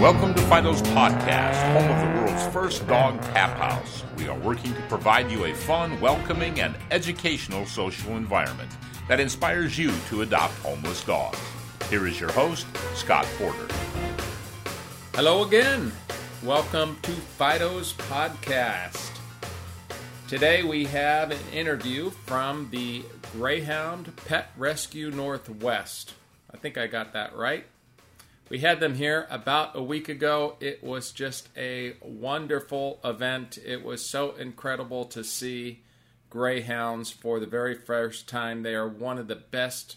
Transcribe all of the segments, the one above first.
Welcome to Fido's podcast, home of the world's first dog tap house. We are working to provide you a fun, welcoming, and educational social environment that inspires you to adopt homeless dogs. Here is your host, Scott Porter. Hello again. Welcome to Fido's podcast. Today we have an interview from the Greyhound Pet Rescue Northwest. I think I got that right. We had them here about a week ago. It was just a wonderful event. It was so incredible to see greyhounds for the very first time. They are one of the best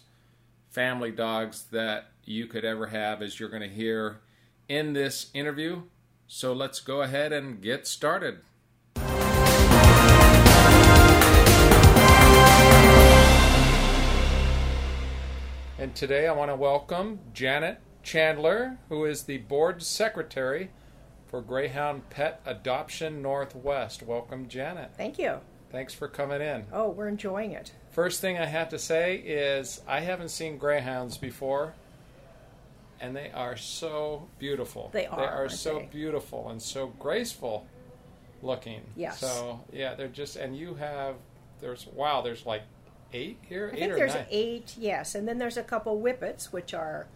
family dogs that you could ever have, as you're going to hear in this interview. So let's go ahead and get started. And today I want to welcome Janet Chandler, who is the board secretary for Greyhound Pet Adoption Northwest. Welcome, Janet. Thank you. Thanks for coming in. Oh, we're enjoying it. First thing I have to say is I haven't seen greyhounds before, and they are so beautiful. They are, They are so they? beautiful and so graceful looking. Yes. So yeah, they're just and you have there's wow there's like eight here I eight think there's nine. eight, yes, and then there's a couple whippets, which are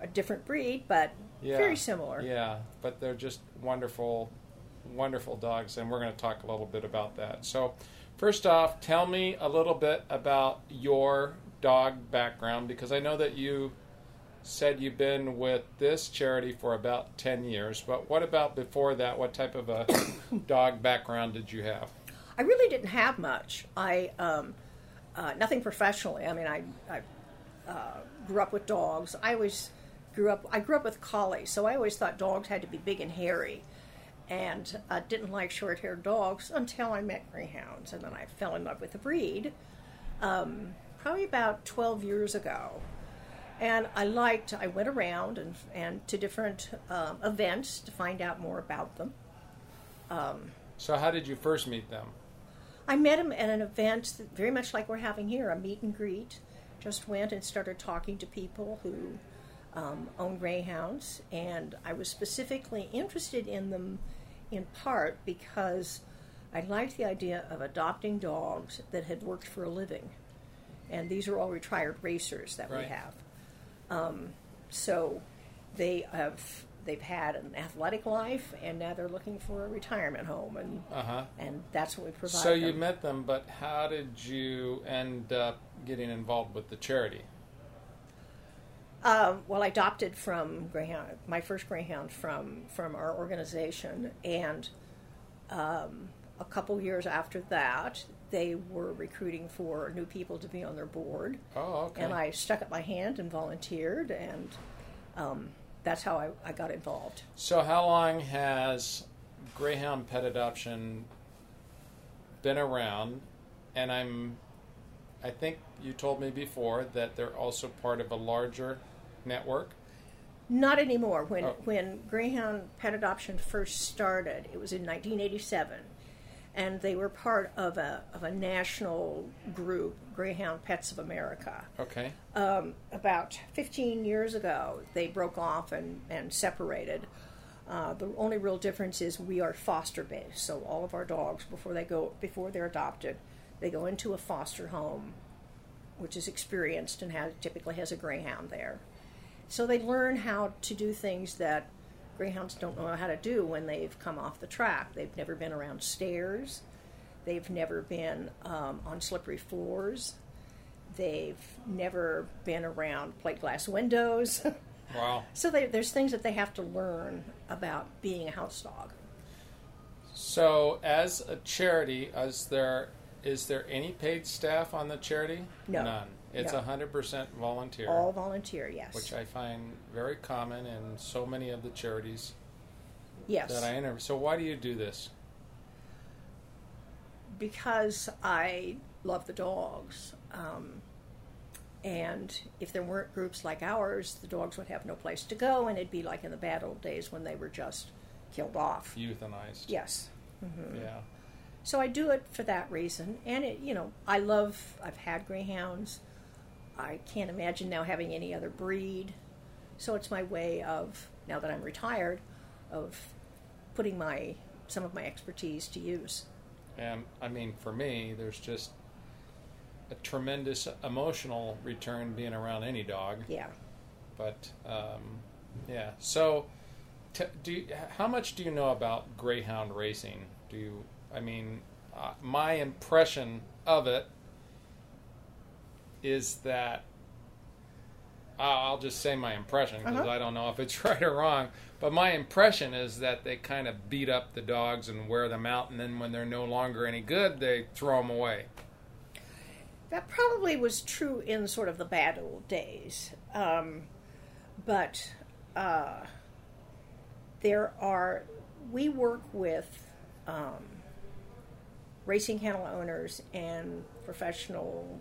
a different breed, but Yeah. very similar. Yeah, but they're just wonderful, wonderful dogs, and we're going to talk a little bit about that. So, first off, tell me a little bit about your dog background because I know that you said you've been with this charity for about 10 years, but what about before that? What type of a dog background did you have? I really didn't have much. I um, uh, nothing professionally. I mean, I, I uh, grew up with dogs. I always grew up. I grew up with collies, so I always thought dogs had to be big and hairy, and uh, didn't like short-haired dogs until I met greyhounds, and then I fell in love with the breed. Um, probably about twelve years ago, and I liked. I went around and and to different um, events to find out more about them. So, how did you first meet them? I met him at an event very much like we're having here, a meet and greet. Just went and started talking to people who um, own greyhounds, and I was specifically interested in them in part because I liked the idea of adopting dogs that had worked for a living. And these are all retired racers that Right. we have. Um, so they have they've had an athletic life, and now they're looking for a retirement home, and Uh huh. and that's what we provide. So, you them. met them, but how did you end up getting involved with the charity? Um, well, I adopted from Greyhound, my first Greyhound from from our organization, and um, a couple years after that, they were recruiting for new people to be on their board, Oh, okay. and I stuck up my hand and volunteered, and um, that's how I, I got involved. So, how long has Greyhound Pet Adoption been around? And I'm, I think you told me before that they're also part of a larger network. Not anymore. When Oh. when Greyhound Pet Adoption first started, it was in 1987, and they were part of a of a national group, Greyhound Pets of America. Okay. Um, about 15 years ago, they broke off and and separated. Uh, the only real difference is we are foster based, so all of our dogs before they go before they're adopted, they go into a foster home, which is experienced and has typically has a greyhound there. So they learn how to do things that greyhounds don't know how to do when they've come off the track. They've never been around stairs. They've never been um, on slippery floors. They've never been around plate glass windows. Wow. so they, there's things that they have to learn about being a house dog. So, as a charity, is there is there any paid staff on the charity? No. None. It's No. hundred percent volunteer, All volunteer, yes. which I find very common in so many of the charities yes. that I interview. So, why do you do this? because I love the dogs. Um, and if there weren't groups like ours, the dogs would have no place to go, and it'd be like in the bad old days when they were just killed off. Euthanized. Yes. Yeah. So I do it for that reason, and it, you know, I love. I've had greyhounds. I can't imagine now having any other breed. So it's my way of now that I'm retired, of putting my some of my expertise to use. And I mean, for me, there's just a tremendous emotional return being around any dog. Yeah. But um, yeah, so t- do you, how much do you know about greyhound racing? Do you? I mean, uh, my impression of it is that I'll just say my impression because Uh-huh. I don't know if it's right or wrong. But my impression is that they kind of beat up the dogs and wear them out, and then when they're no longer any good, they throw them away. That probably was true in sort of the bad old days. Um, but uh, there are, we work with um, racing kennel owners and professional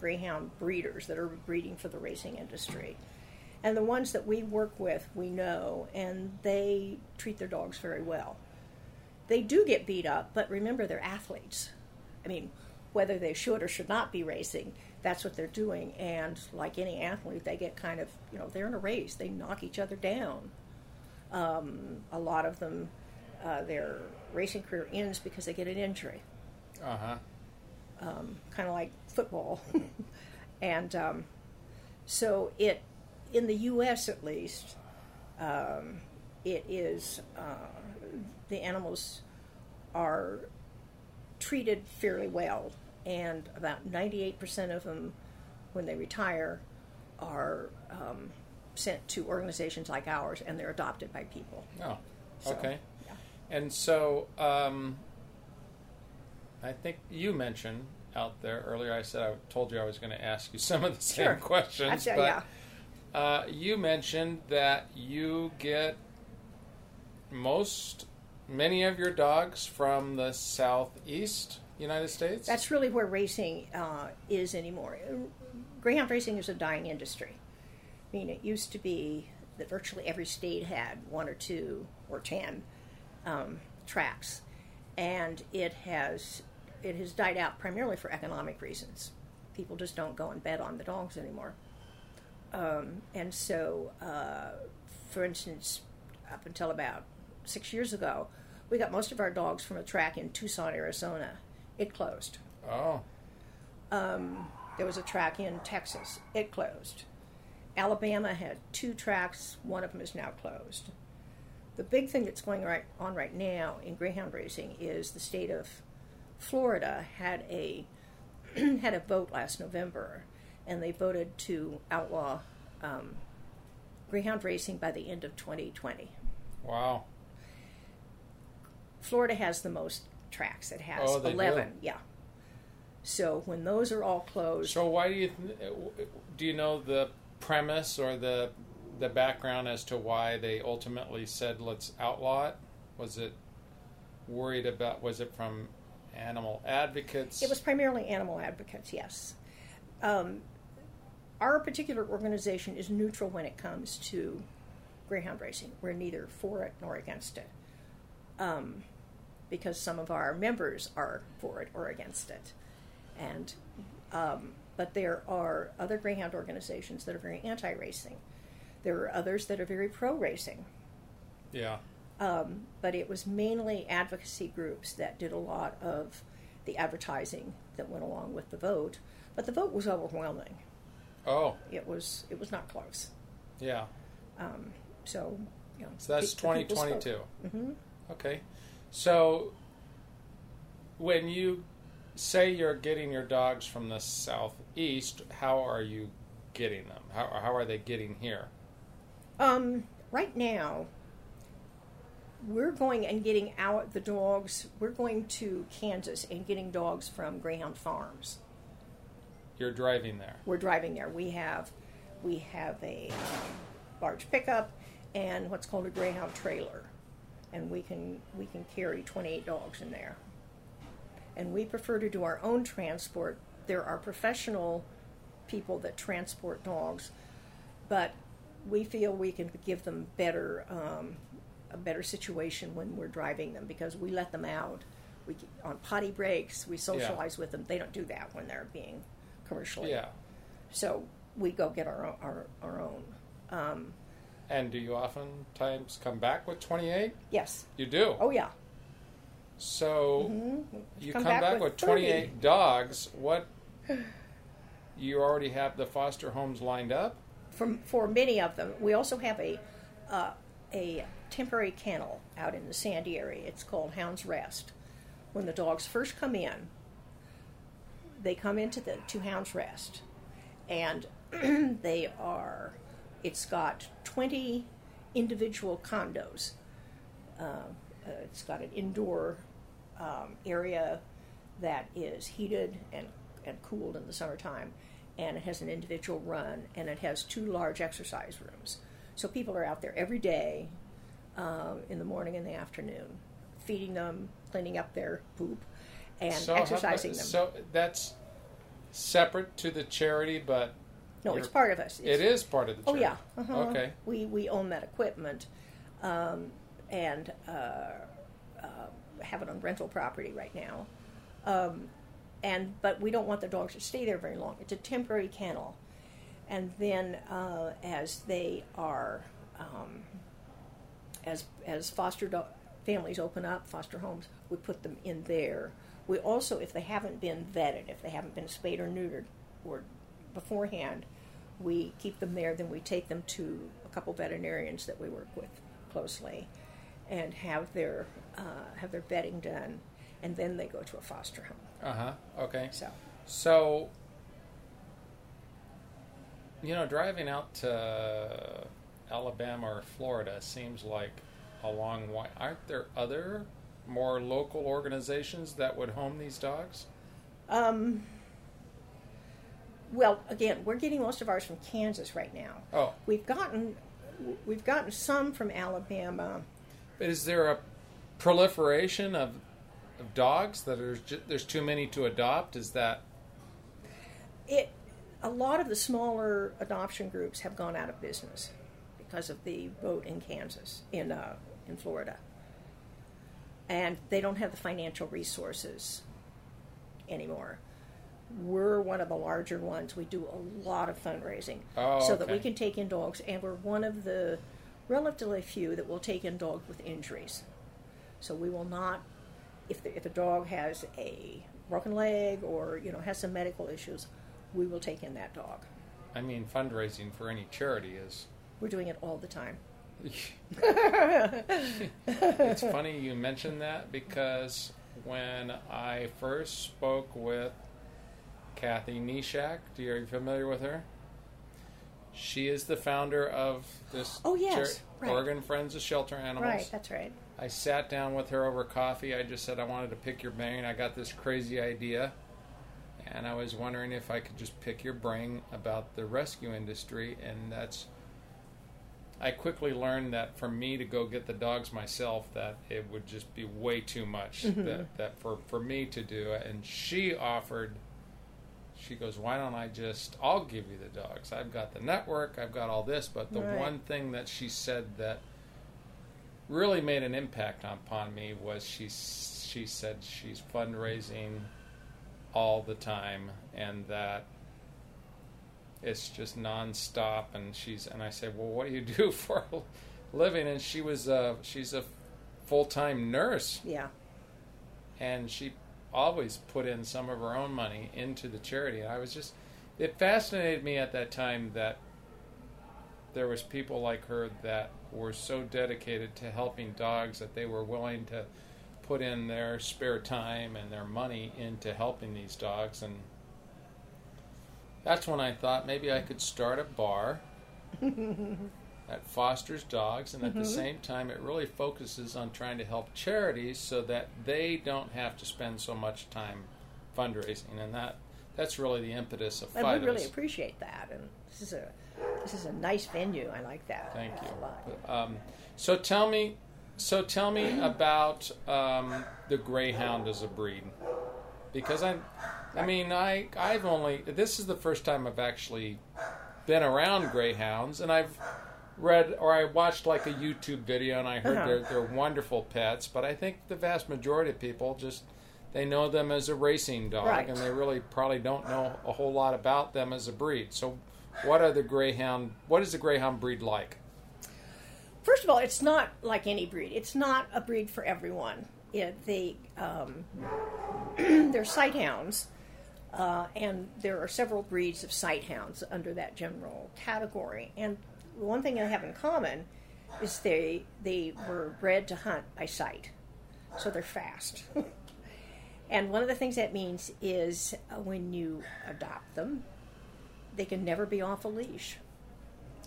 greyhound breeders that are breeding for the racing industry. And the ones that we work with, we know, and they treat their dogs very well. They do get beat up, but remember, they're athletes. I mean, whether they should or should not be racing, that's what they're doing. And like any athlete, they get kind of, you know, they're in a race, they knock each other down. Um, a lot of them, uh, their racing career ends because they get an injury, Uh huh. Kind of like football. and um, so it, in the U.S. at least, um, it is uh, the animals are treated fairly well, and about 98% of them, when they retire, are um, sent to organizations like ours, and they're adopted by people. Oh, So, okay. yeah. And so, um, I think you mentioned out there earlier. I said I told you I was going to ask you some of the same Sure. questions, but yeah. uh, you mentioned that you get most, many of your dogs from the southeast United States. That's really where racing uh, is anymore. Greyhound racing is a dying industry. I mean, it used to be that virtually every state had one or two or ten um, tracks, and it has it has died out primarily for economic reasons. People just don't go and bet on the dogs anymore. Um, and so, uh, for instance, up until about six years ago, we got most of our dogs from a track in Tucson, Arizona. It closed. oh, There was a track in Texas. It closed. Alabama had two tracks. One of them is now closed. The big thing that's going right on right now in greyhound racing is the state of Florida had a had a vote last November, and they voted to outlaw um, greyhound racing by the end of 2020. wow. Florida has the most tracks. It has Oh, they do? 11. Yeah. So when those are all closed, So why do you do you know the premise or the the background as to why they ultimately said let's outlaw it? Was it worried about? Was it from animal advocates? It was primarily animal advocates, yes. Um, our particular organization is neutral when it comes to greyhound racing. We're neither for it nor against it, um, because some of our members are for it or against it, and um, but there are other greyhound organizations that are very anti-racing. There are others that are very pro-racing. yeah. Um, but it was mainly advocacy groups that did a lot of the advertising that went along with the vote. But the vote was overwhelming. Oh, It was it was not close. yeah. Um, so, you know, So that's people spoke. 2022. Mhm. Okay. So when you say you're getting your dogs from the southeast, how are you getting them? How, how are they getting here? Um, right now, we're going and getting out the dogs. We're going to Kansas and getting dogs from Greyhound Farms. You're driving there. we're driving there. We have we have a um, large pickup and what's called a Greyhound trailer, and we can we can carry 28 dogs in there. And we prefer to do our own transport. There are professional people that transport dogs, but we feel we can give them better um, a better situation when we're driving them because we let them out we on potty breaks we socialize with them. They don't do that when they're being commercially. Yeah. So we go get our own, our, our own. Um, And do you oftentimes come back with 28? yes. You do. Oh yeah. So Mm-hmm. you Come come, back back, with with 30. 28 dogs. What? You already have the foster homes lined up? For for many of them, we also have a uh, a temporary kennel out in the Sandy area. It's called Hounds Rest. When the dogs first come in, they come into the to Hounds Rest, and they are. It's got twenty individual condos. Uh, uh, it's got an indoor um, area that is heated and, and cooled in the summertime, and it has an individual run, and it has two large exercise rooms. So people are out there every day, um, in the morning and the afternoon, feeding them, cleaning up their poop, and so how- exercising them. So that's separate to the charity, but no, it's part of us. It's, it is part of the Oh yeah. Uh-huh. Okay. We we own that equipment, um, and uh, uh, have it on rental property right now. Um, and but we don't want the dogs to stay there very long. It's a temporary kennel, and then uh, as they are, um, as as foster do- families open up, foster homes, we put them in there. We also, if they haven't been vetted, if they haven't been spayed or neutered, or beforehand, we keep them there. Then we take them to a couple veterinarians that we work with closely, and have their uh, have their vetting done, and then they go to a foster home. Uh huh. Okay. So So, you know, driving out to Alabama or Florida seems like a long way. Aren't there other more local organizations that would home these dogs? Um, well, again, we're getting most of ours from Kansas right now. Oh, We've gotten we've gotten some from Alabama. but is there a proliferation of, of dogs that are ju- there's too many to adopt? Is that It a lot of the smaller adoption groups have gone out of business because of the vote in Kansas in uh, in Florida, and they don't have the financial resources anymore. We're one of the larger ones. We do a lot of fundraising Oh, so that we can take in dogs, and we're one of the relatively few that will take in dogs with injuries. So we will not, if the, if a dog has a broken leg or you know has some medical issues, we will take in that dog. I mean, fundraising for any charity is. We're doing it all the time. it's funny you mentioned that because when I first spoke with Kathy Nishak, do you, are you familiar with her? She is the founder of this Oh, yes, right. Oregon Friends of Shelter Animals. Right, that's right. I sat down with her over coffee. I just said I wanted to pick your brain. I got this crazy idea, and I was wondering if I could just pick your brain about the rescue industry. And that's, I quickly learned that for me to go get the dogs myself, that it would just be way too much. Mm-hmm. That that for for me to do. And she offered. She goes, "Why don't I just? I'll give you the dogs. I've got the network. I've got all this." But the Right. one thing that she said that really made an impact upon me was she she said she's fundraising all the time and that it's just nonstop and she's and I said well what do you do for a living? And she was uh she's a full-time nurse. Yeah. and she always put in some of her own money into the charity. And I was just it fascinated me at that time that there was people like her that were so dedicated to helping dogs that they were willing to put in their spare time and their money into helping these dogs. And that's when I thought maybe I could start a bar that fosters dogs. And at the mm-hmm. same time it really focuses on trying to help charities so that they don't have to spend so much time fundraising. And that that's really the impetus of And we really appreciate that. And this is a this is a nice venue. I like that. Thank a lot. you. Um, so tell me, so tell me about um, the greyhound as a breed, because I, I mean, I I've only this is the first time I've actually been around greyhounds, and I've read or I watched like a YouTube video, and I heard Uh-huh. they're they're wonderful pets, but I think the vast majority of people just they know them as a racing dog, Right. and they really probably don't know a whole lot about them as a breed. So, what are the greyhound? What is the greyhound breed like? First of all, it's not like any breed. It's not a breed for everyone. It, they um, they're sighthounds, uh, and there are several breeds of sighthounds under that general category. And one thing they have in common is they they were bred to hunt by sight, so they're fast. and one of the things that means is uh, when you adopt them, they can never be off a leash,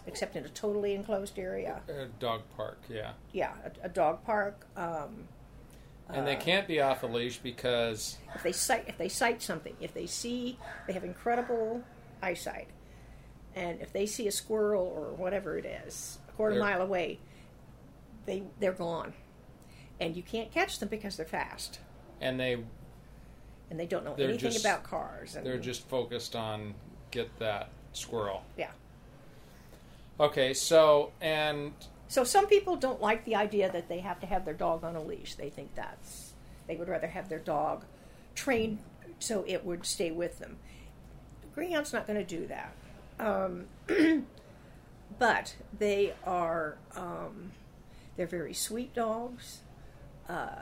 except in a totally enclosed area A dog park, yeah. yeah, a, a dog park. Um, And they can't be off a leash because if they sight, if they sight something, if they see, they have incredible eyesight, and if they see a squirrel or whatever it is a quarter mile away, they they're gone, and you can't catch them because they're fast and they and they don't know They're anything just- about cars. And, they're just focused on get that squirrel. yeah. Okay, so and So some people don't like the idea that they have to have their dog on a leash. They think that's they would rather have their dog trained so it would stay with them. Greyhound's not going to do that, um, but they are um, they're very sweet dogs. Uh,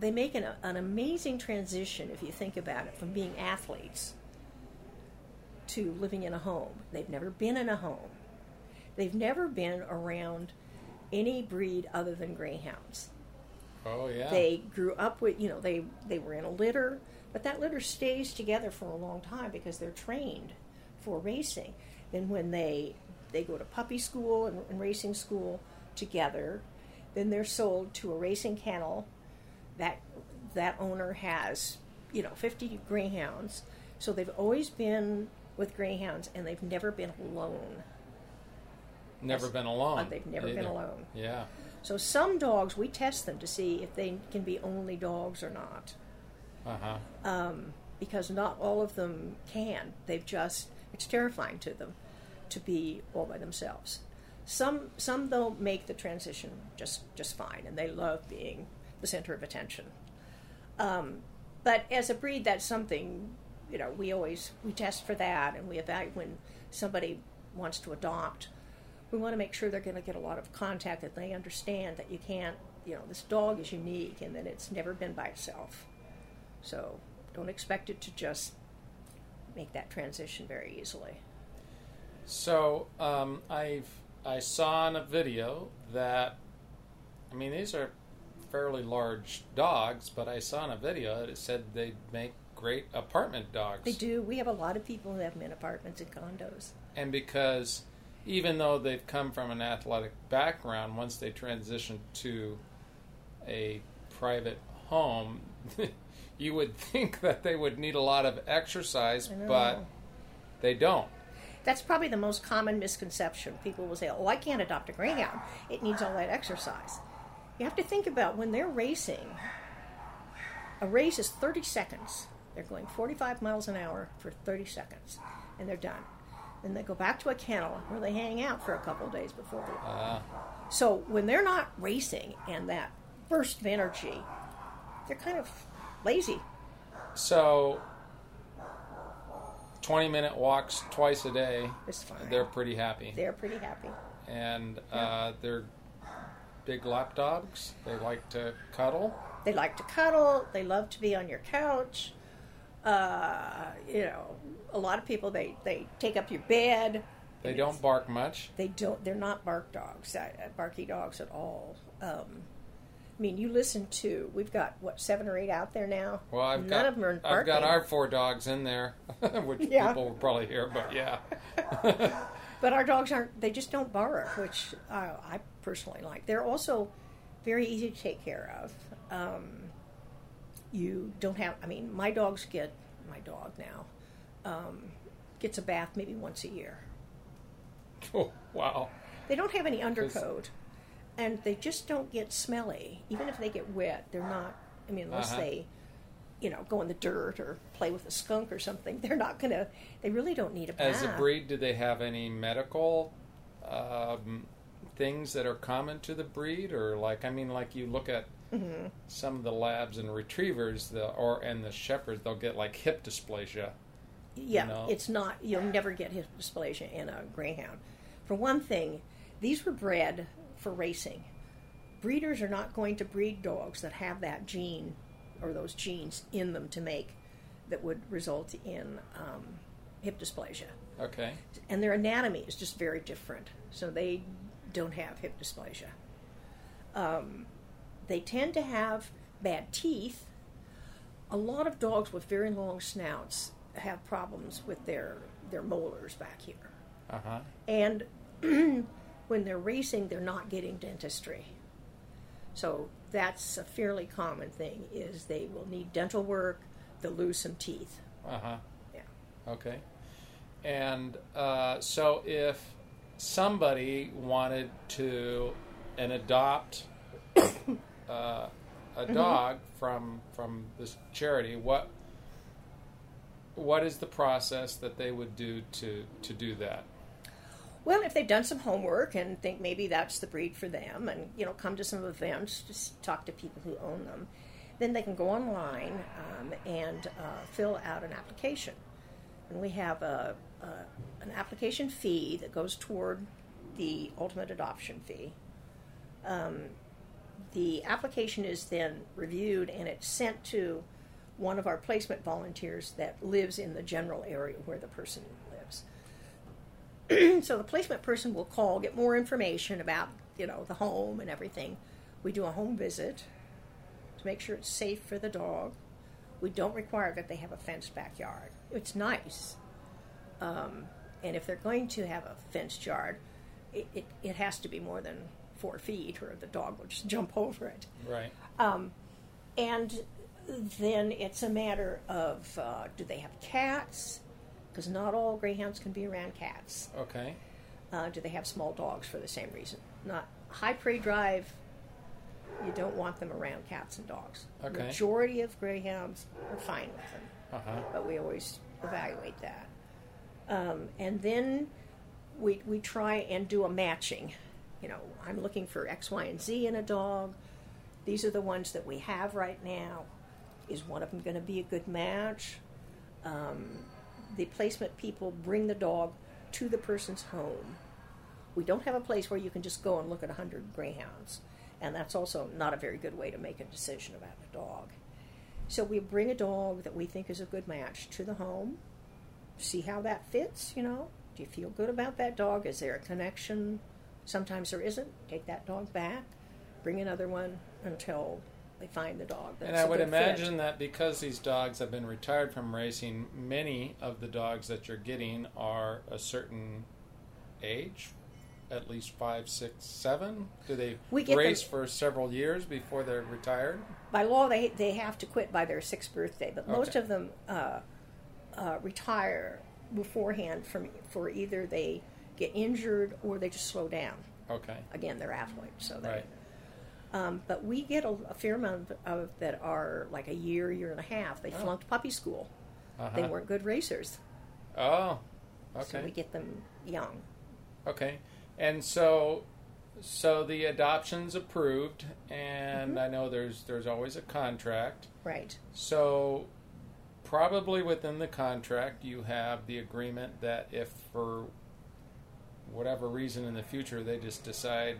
they make an, an amazing transition if you think about it from being athletes to living in a home. They've never been in a home. They've never been around any breed other than greyhounds. oh yeah, They grew up with, you know, they they were in a litter, but that litter stays together for a long time because they're trained for racing. Then when they they go to puppy school and, and racing school together, then they're sold to a racing kennel. That that owner has, you know, 50 greyhounds. So they've always been with greyhounds and they've never been alone. never been alone. Uh, they've never been alone. Yeah. So some dogs we test them to see if they can be only dogs or not. Uh huh. because not all of them can. They've just it's terrifying to them to be all by themselves. Some some they'll make the transition just just fine, and they love being the center of attention. Um, but as a breed, that's something you know we always we test for that, and we evaluate when somebody wants to adopt. We want to make sure they're going to get a lot of contact, that they understand that you can't, you know, this dog is unique, and that it's never been by itself. So don't expect it to just make that transition very easily. So um, I've I saw in a video that I mean these are fairly large dogs, but I saw in a video that it said they make great apartment dogs. They do. We have a lot of people who have them in apartments and condos. and because even though they've come from an athletic background, once they transition to a private home, you would think that they would need a lot of exercise, but they don't. That's probably the most common misconception. People will say, "Oh, I can't adopt a greyhound. It needs all that exercise." You have to think about when they're racing. A race is 30 seconds. They're going 45 miles an hour for 30 seconds, and they're done. Then they go back to a kennel where they hang out for a couple of days before they Uh, So when they're not racing and that burst of energy, they're kind of lazy. so, 20 minute walks twice a day, It's fine. they're pretty happy. They're pretty happy. and uh, they're big lap dogs. They like to cuddle. They like to cuddle. They love to be on your couch. Uh, you know, a lot of people they they take up your bed. They don't bark much. They don't. They're not bark dogs. uh, Barky dogs at all. Um, I mean, you listen to. We've got what seven or eight out there now. Well, I've None got of them are I've got our four dogs in there, which Yeah. people will probably hear, but yeah. But our dogs aren't, they just don't bark, which uh, I personally like. They're also very easy to take care of. Um, you don't have, I mean, my dogs get, my dog now, um, gets a bath maybe once a year. oh, wow. They don't have any undercoat, and they just don't get smelly. Even if they get wet, they're not, I mean, unless Uh-huh. they, you know, go in the dirt or play with a skunk or something, they're not going to, they really don't need a bath. As a breed, do they have any medical um, things that are common to the breed, or like I mean, like you look at Mm-hmm. some of the labs and retrievers, the or and the shepherds, they'll get like hip dysplasia. Yeah, know? it's not. You'll never get hip dysplasia in a greyhound. For one thing, these were bred for racing. Breeders are not going to breed dogs that have that gene or those genes in them to make that would result in um, hip dysplasia. Okay. And their anatomy is just very different, so they don't have hip dysplasia. Um, they tend to have bad teeth. A lot of dogs with very long snouts have problems with their their molars back here. Uh huh. And when they're racing, they're not getting dentistry. So that's a fairly common thing. Is they will need dental work. They'll lose some teeth. Uh huh. Yeah. Okay. And uh, so if somebody wanted to and adopt uh, a dog from from this charity, what what is the process that they would do to to do that? Well, if they've done some homework and think maybe that's the breed for them, and you know, come to some events, just talk to people who own them, then they can go online um, and uh, fill out an application. And we have a, a an application fee that goes toward the ultimate adoption fee. Um, the application is then reviewed and it's sent to one of our placement volunteers that lives in the general area where the person lives. so the placement person will call, get more information about, you know, the home and everything. We do a home visit to make sure it's safe for the dog. We don't require that they have a fenced backyard. It's nice. Um, and if they're going to have a fenced yard, it, it, it has to be more than four feet or the dog will just jump over it. Right. Um, and then it's a matter of uh, do they have cats? Because not all greyhounds can be around cats. Okay. Uh, do they have small dogs for the same reason? Not high prey drive. You don't want them around cats and dogs. Okay. Majority of greyhounds are fine with them, Uh huh. but we always evaluate that. Um, and then we we try and do a matching. You know, I'm looking for X, Y, and Z in a dog. These are the ones that we have right now. Is one of them going to be a good match? Um, the placement people bring the dog to the person's home. We don't have a place where you can just go and look at 100 greyhounds, and that's also not a very good way to make a decision about a dog. So we bring a dog that we think is a good match to the home, see how that fits, you know. Do you feel good about that dog? Is there a connection? Sometimes there isn't. Take that dog back, bring another one until they find the dog. That's And I would good fit. imagine that because these dogs have been retired from racing, many of the dogs that you're getting are a certain age, at least five, six, seven. Do they We race them- for several years before they're retired? by law they they have to quit by their sixth birthday, but most of them uh, uh, retire beforehand from for either they get injured or they just slow down. Okay. Again, they're athletes, so they. Right. Um, but we get a, a fair amount of, of that are like a year, year and a half. They Oh. flunked puppy school. Uh-huh. They weren't good racers, Oh. Okay. So we get them young. Okay. And so so the adoption's approved and Mm-hmm. I know there's there's always a contract. Right. So, probably within the contract, you have the agreement that if for whatever reason in the future they just decide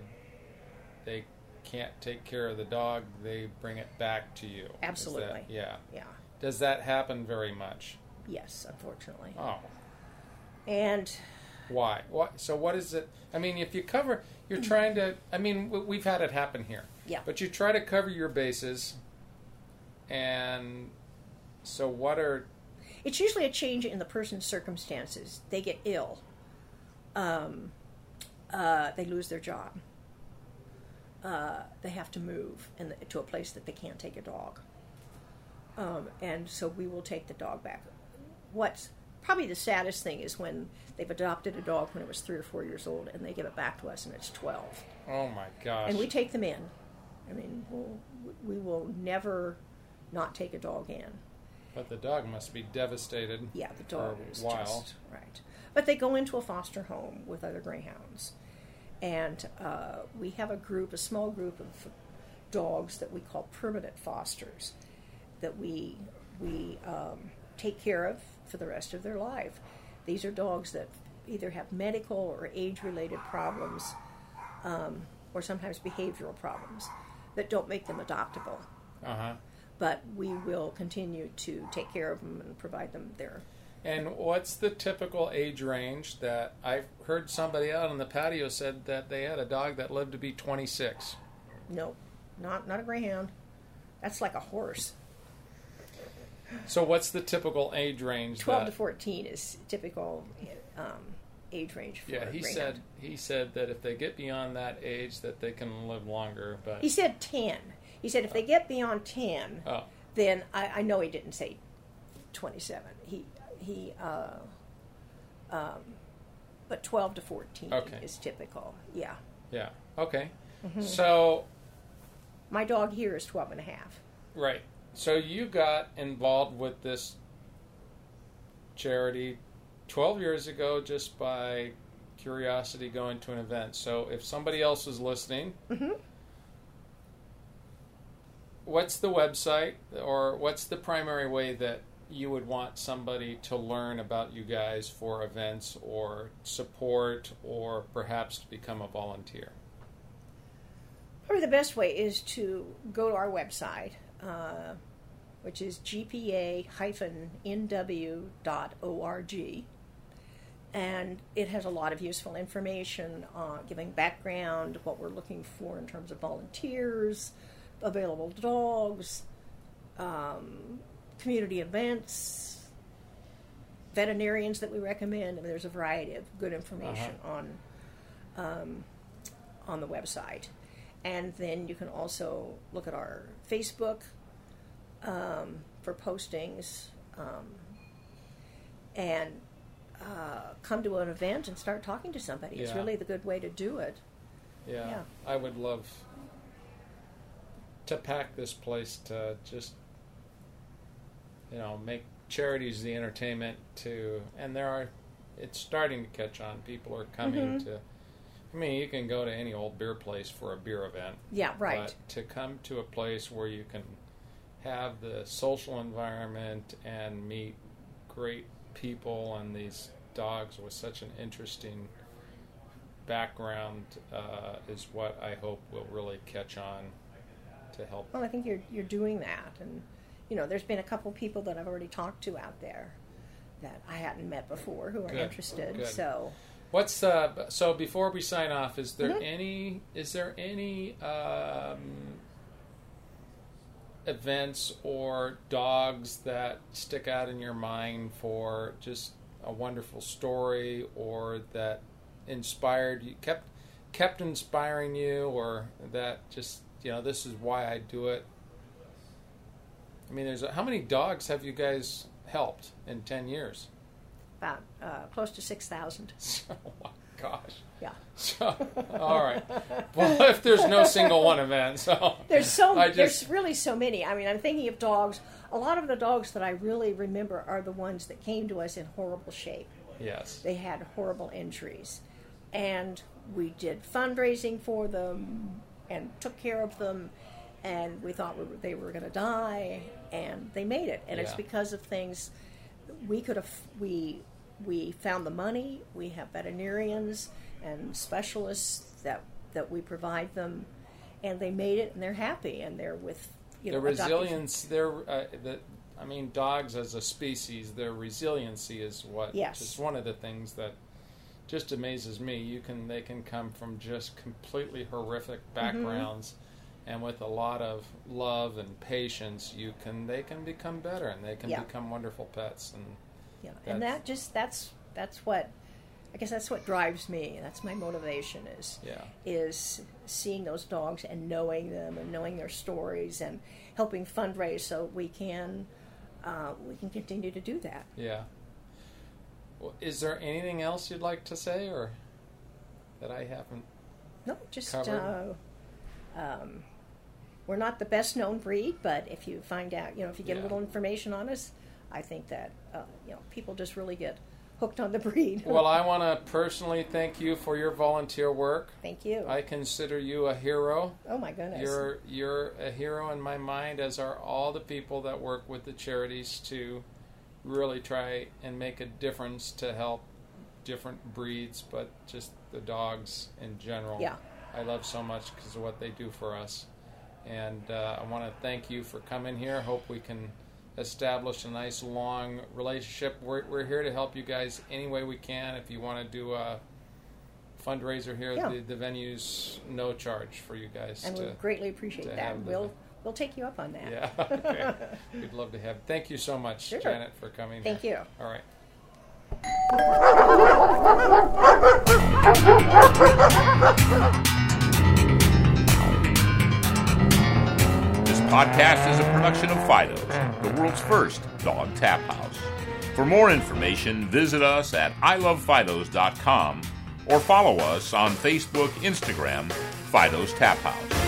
they can't take care of the dog, they bring it back to you. Is that- Absolutely. yeah. Yeah. Does that happen very much? Yes, unfortunately. Oh, And why? What? So what is it? I mean, if you cover, you're mm-hmm. trying to. I mean, we've had it happen here. Yeah. But you try to cover your bases, and so what are it's usually a change in the person's circumstances. They get ill. Um, uh, they lose their job. Uh, they have to move the, to a place that they can't take a dog. Um, and so we will take the dog back. What's probably the saddest thing is when they've adopted a dog when it was three or four years old and they give it back to us and it's 12. Oh my gosh. And we take them in. I mean, we'll, we will never not take a dog in. But the dog must be devastated. Yeah, the dog is while. just right. But they go into a foster home with other greyhounds, and uh, we have a group, a small group of dogs that we call permanent fosters that we we um, take care of for the rest of their life. These are dogs that either have medical or age-related problems, um, or sometimes behavioral problems that don't make them adoptable. Uh huh. But we will continue to take care of them and provide them their. And what's the typical age range that I've heard somebody out on the patio said that they had a dog that lived to be 26? No, not not a greyhound. That's like a horse. So what's the typical age range? Twelve that, to fourteen is typical um, age range for Yeah, he said he said that if they get beyond that age, that they can live longer. But He said ten. He said if they get beyond ten, oh, then I, I know he didn't say twenty-seven. He he. Uh, um, but twelve to fourteen Okay. is typical. Yeah, yeah, okay. Mm-hmm. So my dog here is twelve and a half. right, so you got involved with this charity 12 years ago just by curiosity going to an event. So if somebody else is listening, Mm-hmm. What's the website or what's the primary way that you would want somebody to learn about you guys for events or support or perhaps to become a volunteer? Probably the best way is to go to our website, uh, which is gpa-nw.org. And it has a lot of useful information, uh, giving background, what we're looking for in terms of volunteers, available dogs, um, community events, veterinarians that we recommend. I mean, there's a variety of good information on um, on the website. And then you can also look at our Facebook um, for postings um, and uh, come to an event and start talking to somebody. It's really the good way to do it. Yeah, Yeah. I would love to pack this place to just, you know, make charities the entertainment to, and there are, it's starting to catch on. People are coming Mhm. to. I mean, you can go to any old beer place for a beer event, Yeah, right. but to come to a place where you can have the social environment and meet great people and these dogs with such an interesting background uh, is what I hope will really catch on to help. Well, I think you're you're doing that, and you know, there's been a couple people that I've already talked to out there that I hadn't met before who are Good, interested. good. So What's uh, so before we sign off? Is there Mhm. any is there any um, events or dogs that stick out in your mind for just a wonderful story or that inspired you kept kept inspiring you or that just you know this is why I do it. I mean, there's a, how many dogs have you guys helped in ten years? about uh, close to six thousand. oh my gosh. Yeah. So, all right. Well, if there's no single one event, so There's so just there's really so many. I mean, I'm thinking of dogs. A lot of the dogs that I really remember are the ones that came to us in horrible shape. yes, They had horrible injuries, and we did fundraising for them and took care of them. And we thought we were, they were going to die, and they made it. And it's because of things we could have. We we found the money. We have veterinarians and specialists that that we provide them, and they made it, and they're happy, and they're with you know adopted- resilience. Their uh, the, I mean, dogs as a species, their resiliency is what Yes. is one of the things that just amazes me. You can they can come from just completely horrific Mm-hmm. backgrounds. And with a lot of love and patience, you can they can become better and they can Yeah. become wonderful pets. And Yeah, and that just that's that's what I guess that's what drives me. That's my motivation is yeah, is seeing those dogs and knowing them and knowing their stories and helping fundraise so we can uh, we can continue to do that. Yeah. Is there anything else you'd like to say, or that I haven't? No, just uh, um, we're not the best known breed, but if you find out, you know, if you get Yeah. a little information on us, I think that uh, you know people just really get hooked on the breed. Well, I want to personally thank you for your volunteer work. Thank you. I consider you a hero. oh my goodness. You're you're a hero in my mind, as are all the people that work with the charities to really try and make a difference to help different breeds, but just the dogs in general. Yeah. I love so much because of what they do for us, and uh, I want to thank you for coming here. Hope we can establish a nice long relationship. We're we're here to help you guys any way we can. If you want to do a fundraiser here, Yeah. the, the venue's no charge for you guys. and to, we greatly appreciate that. We'll we'll take you up on that. yeah, okay. we'd love to have. Thank you so much, Sure. Janet, for coming. Thank here. you. All right. This podcast is a production of Fido's, the world's first dog tap house. For more information, visit us at ilovefidos.com or follow us on Facebook, Instagram, Fido's Tap House.